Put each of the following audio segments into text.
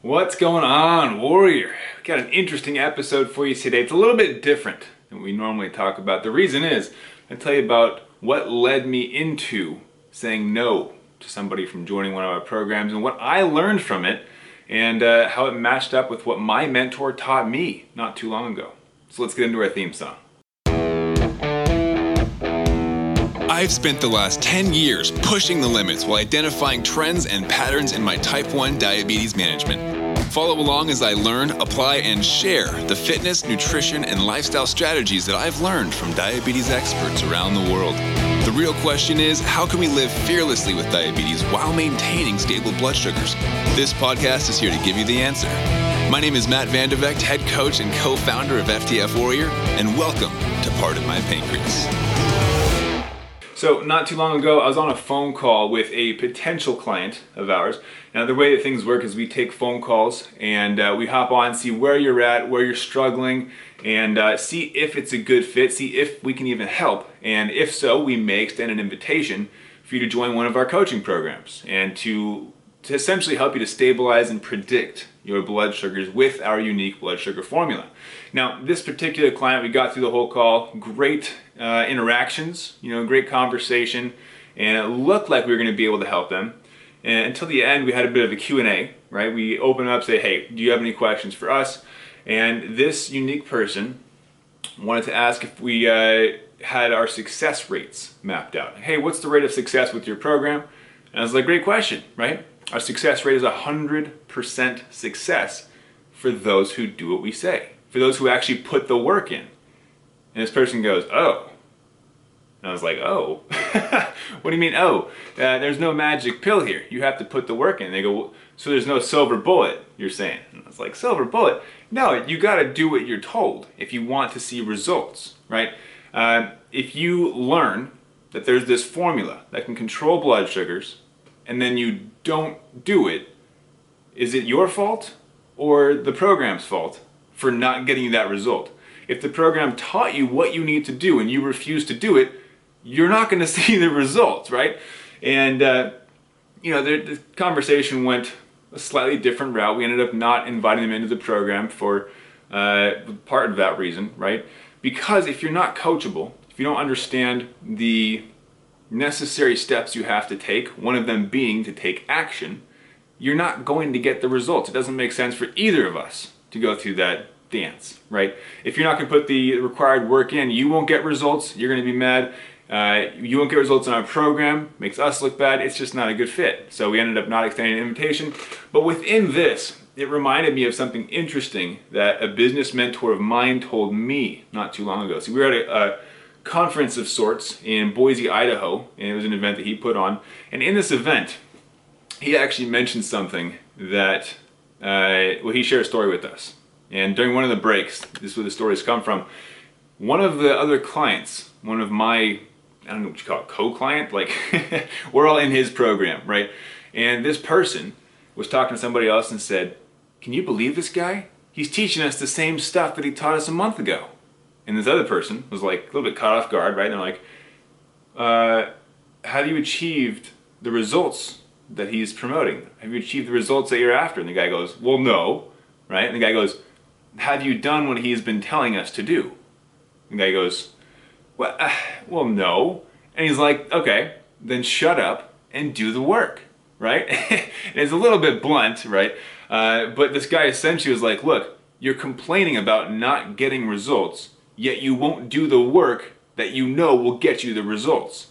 What's going on, Warrior? We got an interesting episode for you today. It's a little bit different than we normally talk about. The reason is I tell you about what led me into saying no to somebody from joining one of our programs and what I learned from it and uh, how it matched up with what my mentor taught me not too long ago. So let's get into our theme song. I've spent the last 10 years pushing the limits while identifying trends and patterns in my type 1 diabetes management. Follow along as I learn, apply, and share the fitness, nutrition, and lifestyle strategies that I've learned from diabetes experts around the world. The real question is how can we live fearlessly with diabetes while maintaining stable blood sugars? This podcast is here to give you the answer. My name is Matt Vandevecht, head coach and co founder of FTF Warrior, and welcome to Part of My Pancreas. So, not too long ago, I was on a phone call with a potential client of ours. Now, the way that things work is we take phone calls and uh, we hop on, see where you're at, where you're struggling, and uh, see if it's a good fit, see if we can even help. And if so, we may extend an invitation for you to join one of our coaching programs and to, to essentially help you to stabilize and predict your blood sugars with our unique blood sugar formula. Now, this particular client, we got through the whole call, great uh, interactions, you know, great conversation, and it looked like we were going to be able to help them. And until the end, we had a bit of a Q&A, right? We open up, say, hey, do you have any questions for us? And this unique person wanted to ask if we uh, had our success rates mapped out. Hey, what's the rate of success with your program? And I was like, great question, right? Our success rate is 100% success for those who do what we say for those who actually put the work in. And this person goes, oh. And I was like, oh. what do you mean, oh? Uh, there's no magic pill here. You have to put the work in. And they go, so there's no silver bullet, you're saying. And I was like, silver bullet? No, you got to do what you're told if you want to see results, right? Uh, if you learn that there's this formula that can control blood sugars and then you don't do it, is it your fault or the program's fault? for not getting you that result. If the program taught you what you need to do and you refuse to do it, you're not going to see the results, right? And, uh, you know, the, the, conversation went a slightly different route. We ended up not inviting them into the program for uh, part of that reason, right? Because if you're not coachable, if you don't understand the necessary steps you have to take, one of them being to take action, you're not going to get the results. It doesn't make sense for either of us to go through that dance, right? If you're not going to put the required work in, you won't get results. You're going to be mad. Uh, you won't get results in our program. Makes us look bad. It's just not a good fit. So we ended up not extending an invitation. But within this, it reminded me of something interesting that a business mentor of mine told me not too long ago. So we were at a, a conference of sorts in Boise, Idaho, and it was an event that he put on. And in this event, he actually mentioned something that uh, well, he shared a story with us. And during one of the breaks, this is where the stories come from. One of the other clients, one of my, I don't know what you call it, co-client, like we're all in his program, right? And this person was talking to somebody else and said, "Can you believe this guy? He's teaching us the same stuff that he taught us a month ago." And this other person was like a little bit caught off guard, right? And they're like, uh, "Have you achieved the results that he's promoting? Have you achieved the results that you're after? And the guy goes, Well, no. Right? And the guy goes, Have you done what he's been telling us to do? And the guy goes, Well, uh, well no. And he's like, Okay, then shut up and do the work. Right? it's a little bit blunt, right? Uh, but this guy essentially was like, Look, you're complaining about not getting results, yet you won't do the work that you know will get you the results.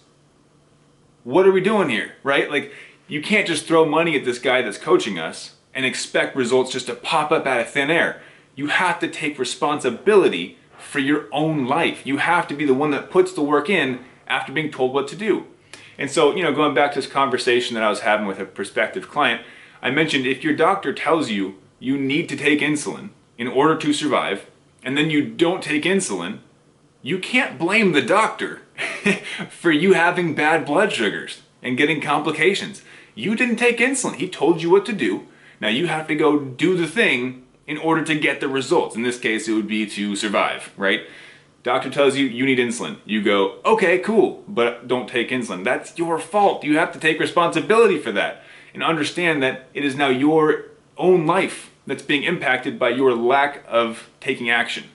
What are we doing here, right? Like, you can't just throw money at this guy that's coaching us and expect results just to pop up out of thin air. You have to take responsibility for your own life. You have to be the one that puts the work in after being told what to do. And so, you know, going back to this conversation that I was having with a prospective client, I mentioned if your doctor tells you you need to take insulin in order to survive, and then you don't take insulin, you can't blame the doctor for you having bad blood sugars and getting complications. You didn't take insulin. He told you what to do. Now you have to go do the thing in order to get the results. In this case, it would be to survive, right? Doctor tells you you need insulin. You go, okay, cool, but don't take insulin. That's your fault. You have to take responsibility for that and understand that it is now your own life that's being impacted by your lack of taking action.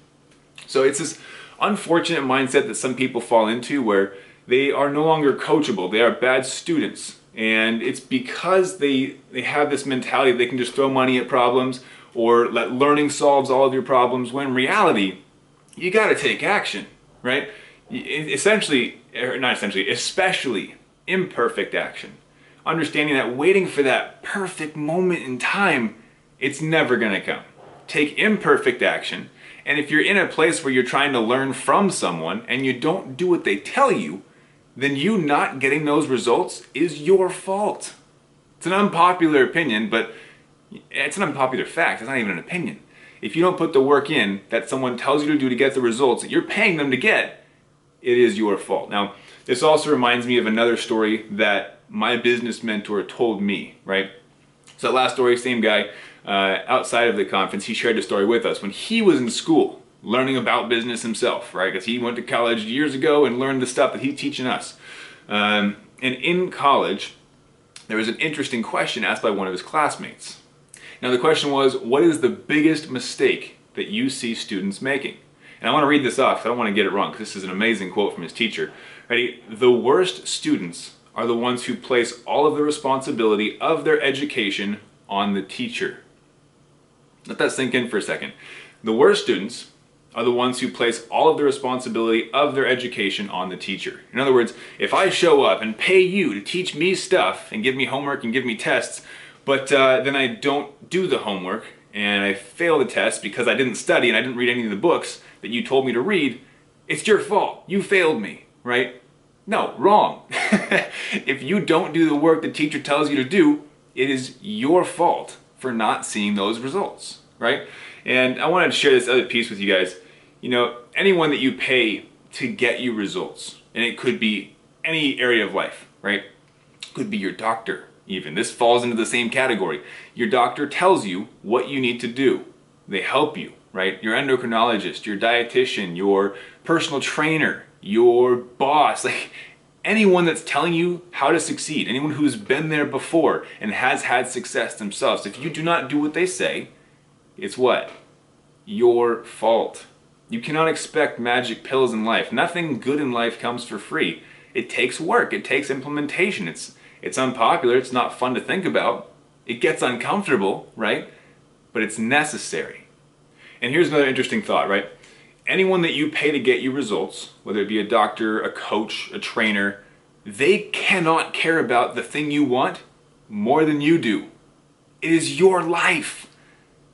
So it's this unfortunate mindset that some people fall into where they are no longer coachable. They are bad students. And it's because they they have this mentality they can just throw money at problems or let learning solves all of your problems when reality you got to take action, right? Essentially, or not essentially, especially imperfect action. Understanding that waiting for that perfect moment in time, it's never going to come. Take imperfect action, and if you're in a place where you're trying to learn from someone and you don't do what they tell you, then you not getting those results is your fault. It's an unpopular opinion, but it's an unpopular fact. It's not even an opinion. If you don't put the work in that someone tells you to do to get the results that you're paying them to get, it is your fault. Now, this also reminds me of another story that my business mentor told me, right? So, that last story, same guy, uh, outside of the conference, he shared a story with us when he was in school learning about business himself, right? Because he went to college years ago and learned the stuff that he's teaching us. Um, and in college, there was an interesting question asked by one of his classmates. Now, the question was, what is the biggest mistake that you see students making? And I want to read this off, because I don't want to get it wrong, this is an amazing quote from his teacher. Ready? The worst students are the ones who place all of the responsibility of their education on the teacher. Let that sink in for a second. The worst students are the ones who place all of the responsibility of their education on the teacher. In other words, if I show up and pay you to teach me stuff and give me homework and give me tests, but uh, then I don't do the homework and I fail the test because I didn't study and I didn't read any of the books that you told me to read, it's your fault. You failed me, right? No, wrong. if you don't do the work the teacher tells you to do, it is your fault for not seeing those results, right? And I wanted to share this other piece with you guys. You know, anyone that you pay to get you results, and it could be any area of life, right? Could be your doctor, even. This falls into the same category. Your doctor tells you what you need to do. They help you, right? Your endocrinologist, your dietitian, your personal trainer, your boss, like anyone that's telling you how to succeed, anyone who's been there before and has had success themselves. If you do not do what they say, it's what? Your fault. You cannot expect magic pills in life. Nothing good in life comes for free. It takes work, it takes implementation. It's it's unpopular, it's not fun to think about. It gets uncomfortable, right? But it's necessary. And here's another interesting thought, right? Anyone that you pay to get you results, whether it be a doctor, a coach, a trainer, they cannot care about the thing you want more than you do. It is your life.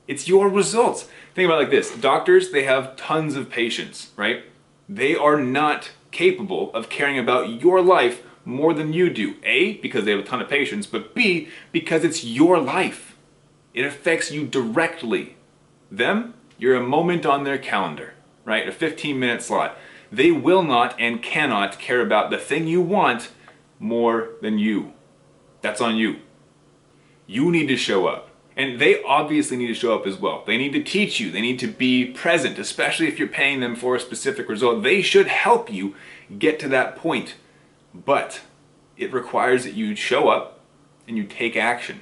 It's your results. Think about it like this. Doctors, they have tons of patients, right? They are not capable of caring about your life more than you do. A, because they have a ton of patients, but B, because it's your life. It affects you directly. Them, you're a moment on their calendar, right? A 15 minute slot. They will not and cannot care about the thing you want more than you. That's on you. You need to show up. And they obviously need to show up as well. They need to teach you, they need to be present, especially if you're paying them for a specific result. They should help you get to that point. But it requires that you show up and you take action.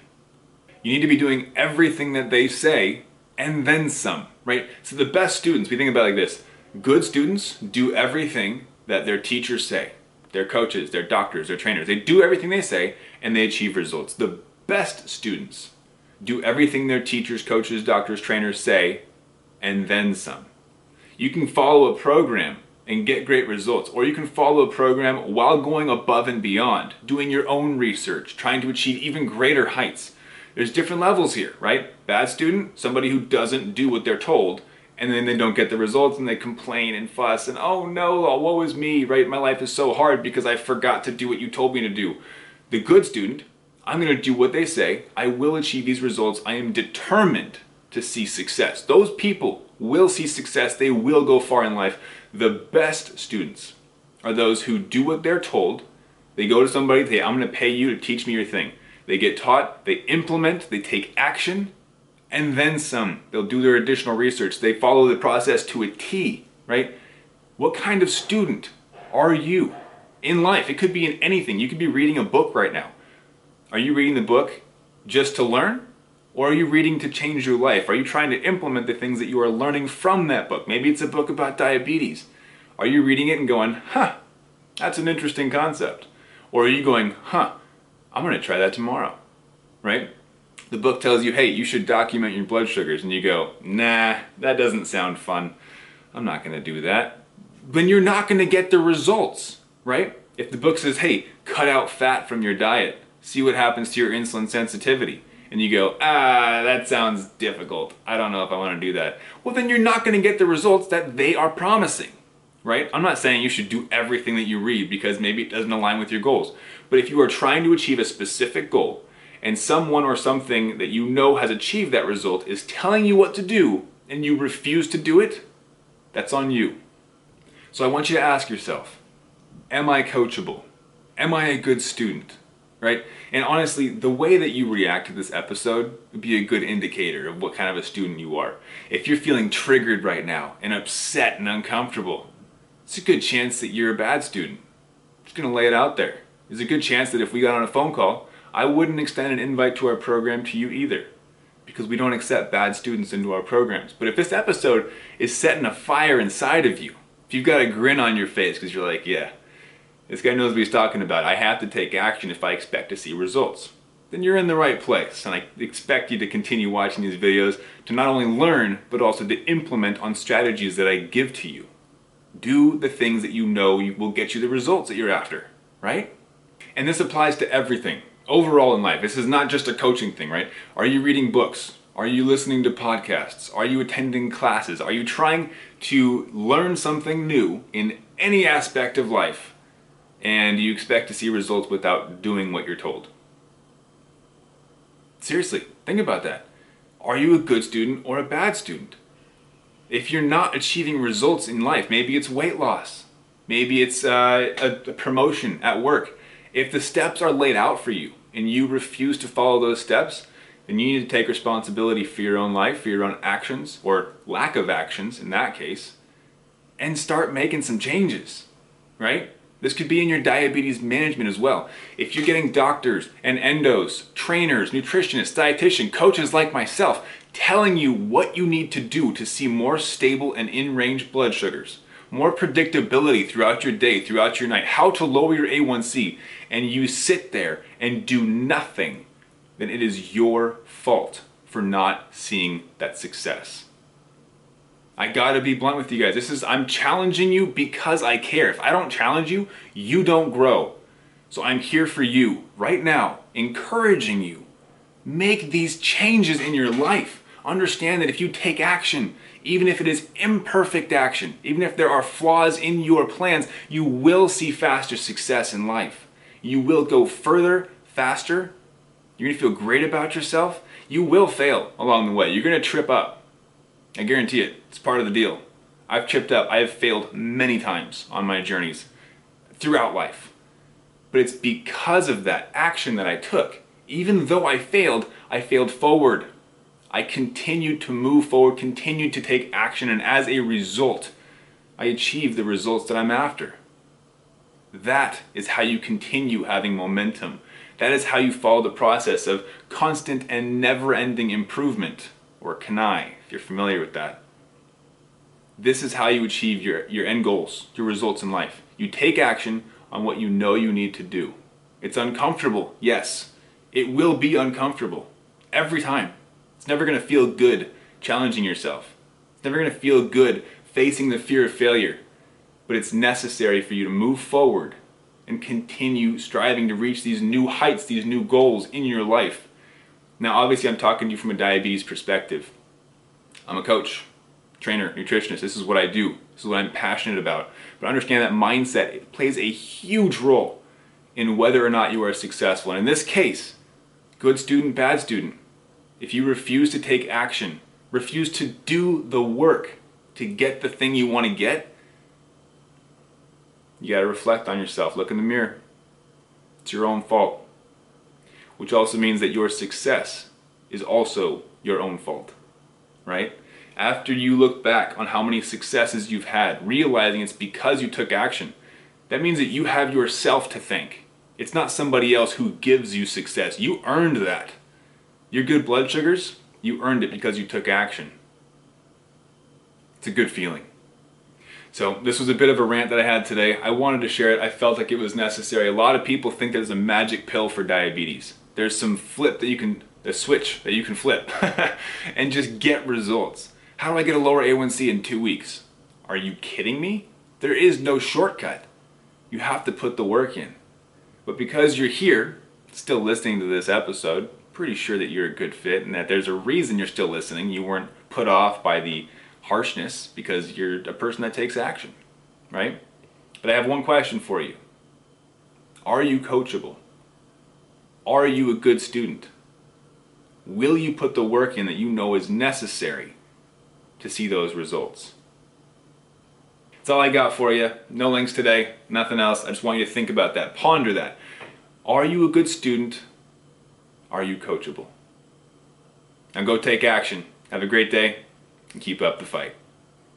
You need to be doing everything that they say and then some, right? So the best students, we think about like this good students do everything that their teachers say, their coaches, their doctors, their trainers. They do everything they say and they achieve results. The best students do everything their teachers, coaches, doctors, trainers say, and then some. You can follow a program and get great results, or you can follow a program while going above and beyond, doing your own research, trying to achieve even greater heights. There's different levels here, right? Bad student, somebody who doesn't do what they're told, and then they don't get the results and they complain and fuss and oh no, woe is me, right? My life is so hard because I forgot to do what you told me to do. The good student I'm to do what they say. I will achieve these results. I am determined to see success. Those people will see success. They will go far in life. The best students are those who do what they're told. They go to somebody, they say, I'm going to pay you to teach me your thing. They get taught, they implement, they take action, and then some. They'll do their additional research. They follow the process to a T, right? What kind of student are you in life? It could be in anything. You could be reading a book right now. Are you reading the book just to learn? Or are you reading to change your life? Are you trying to implement the things that you are learning from that book? Maybe it's a book about diabetes. Are you reading it and going, huh, that's an interesting concept? Or are you going, huh, I'm going to try that tomorrow, right? The book tells you, hey, you should document your blood sugars, and you go, nah, that doesn't sound fun. I'm not going to do that. Then you're not going to get the results, right? If the book says, hey, cut out fat from your diet, see what happens to your insulin sensitivity, and you go, ah, that sounds difficult. I don't know if I want to do that. Well, then you're not going to get the results that they are promising, right? I'm not saying you should do everything that you read because maybe it doesn't align with your goals. But if you are trying to achieve a specific goal and someone or something that you know has achieved that result is telling you what to do and you refuse to do it, that's on you. So I want you to ask yourself, am I coachable? Am I a good student? Right? And honestly, the way that you react to this episode would be a good indicator of what kind of a student you are. If you're feeling triggered right now and upset and uncomfortable, it's a good chance that you're a bad student. Just gonna lay it out there. There's a good chance that if we got on a phone call, I wouldn't extend an invite to our program to you either because we don't accept bad students into our programs. But if this episode is setting a fire inside of you, if you've got a grin on your face because you're like, yeah, this guy knows what he's talking about, I have to take action if I expect to see results, then you're in the right place. And I expect you to continue watching these videos to not only learn, but also to implement on strategies that I give to you. Do the things that you know will get you the results that you're after, right? And this applies to everything overall in life. This is not just a coaching thing, right? Are you reading books? Are you listening to podcasts? Are you attending classes? Are you trying to learn something new in any aspect of life and you expect to see results without doing what you're told? Seriously, think about that. Are you a good student or a bad student? If you're not achieving results in life, maybe it's weight loss, maybe it's uh, a, a promotion at work. If the steps are laid out for you and you refuse to follow those steps, then you need to take responsibility for your own life, for your own actions, or lack of actions in that case, and start making some changes, right? This could be in your diabetes management as well. If you're getting doctors and endos, trainers, nutritionists, dietitian, coaches like myself telling you what you need to do to see more stable and in range blood sugars, more predictability throughout your day, throughout your night, how to lower your A1C, and you sit there and do nothing then it is your fault for not seeing that success. I gotta be blunt with you guys. This is, I'm challenging you because I care. If I don't challenge you, you don't grow. So I'm here for you right now, encouraging you. Make these changes in your life. Understand that if you take action, even if it is imperfect action, even if there are flaws in your plans, you will see faster success in life. You will go further, faster, you're gonna feel great about yourself. You will fail along the way. You're gonna trip up. I guarantee it. It's part of the deal. I've tripped up. I have failed many times on my journeys throughout life. But it's because of that action that I took. Even though I failed, I failed forward. I continued to move forward, continued to take action, and as a result, I achieved the results that I'm after. That is how you continue having momentum. That is how you follow the process of constant and never ending improvement, or CANI, if you're familiar with that. This is how you achieve your, your end goals, your results in life. You take action on what you know you need to do. It's uncomfortable, yes. It will be uncomfortable every time. It's never going to feel good challenging yourself. It's never going to feel good facing the fear of failure. But it's necessary for you to move forward and continue striving to reach these new heights, these new goals in your life. Now, obviously, I'm talking to you from a diabetes perspective. I'm a coach, trainer, nutritionist. This is what I do. This is what I'm passionate about. But understand that mindset it plays a huge role in whether or not you are successful. And in this case, good student, bad student, if you refuse to take action, refuse to do the work to get the thing you want to get, you got to reflect on yourself. Look in the mirror. It's your own fault. Which also means that your success is also your own fault. Right? After you look back on how many successes you've had, realizing it's because you took action, that means that you have yourself to thank. It's not somebody else who gives you success. You earned that. Your good blood sugars, you earned it because you took action. It's a good feeling. So, this was a bit of a rant that I had today. I wanted to share it. I felt like it was necessary. A lot of people think there's a magic pill for diabetes. There's some flip that you can, a switch that you can flip and just get results. How do I get a lower A1C in two weeks? Are you kidding me? There is no shortcut. You have to put the work in. But because you're here, still listening to this episode, pretty sure that you're a good fit and that there's a reason you're still listening. You weren't put off by the harshness because you're a person that takes action, right? But I have one question for you Are you coachable? Are you a good student? Will you put the work in that you know is necessary to see those results? That's all I got for you. No links today, nothing else. I just want you to think about that. Ponder that. Are you a good student? Are you coachable? Now go take action. Have a great day and keep up the fight.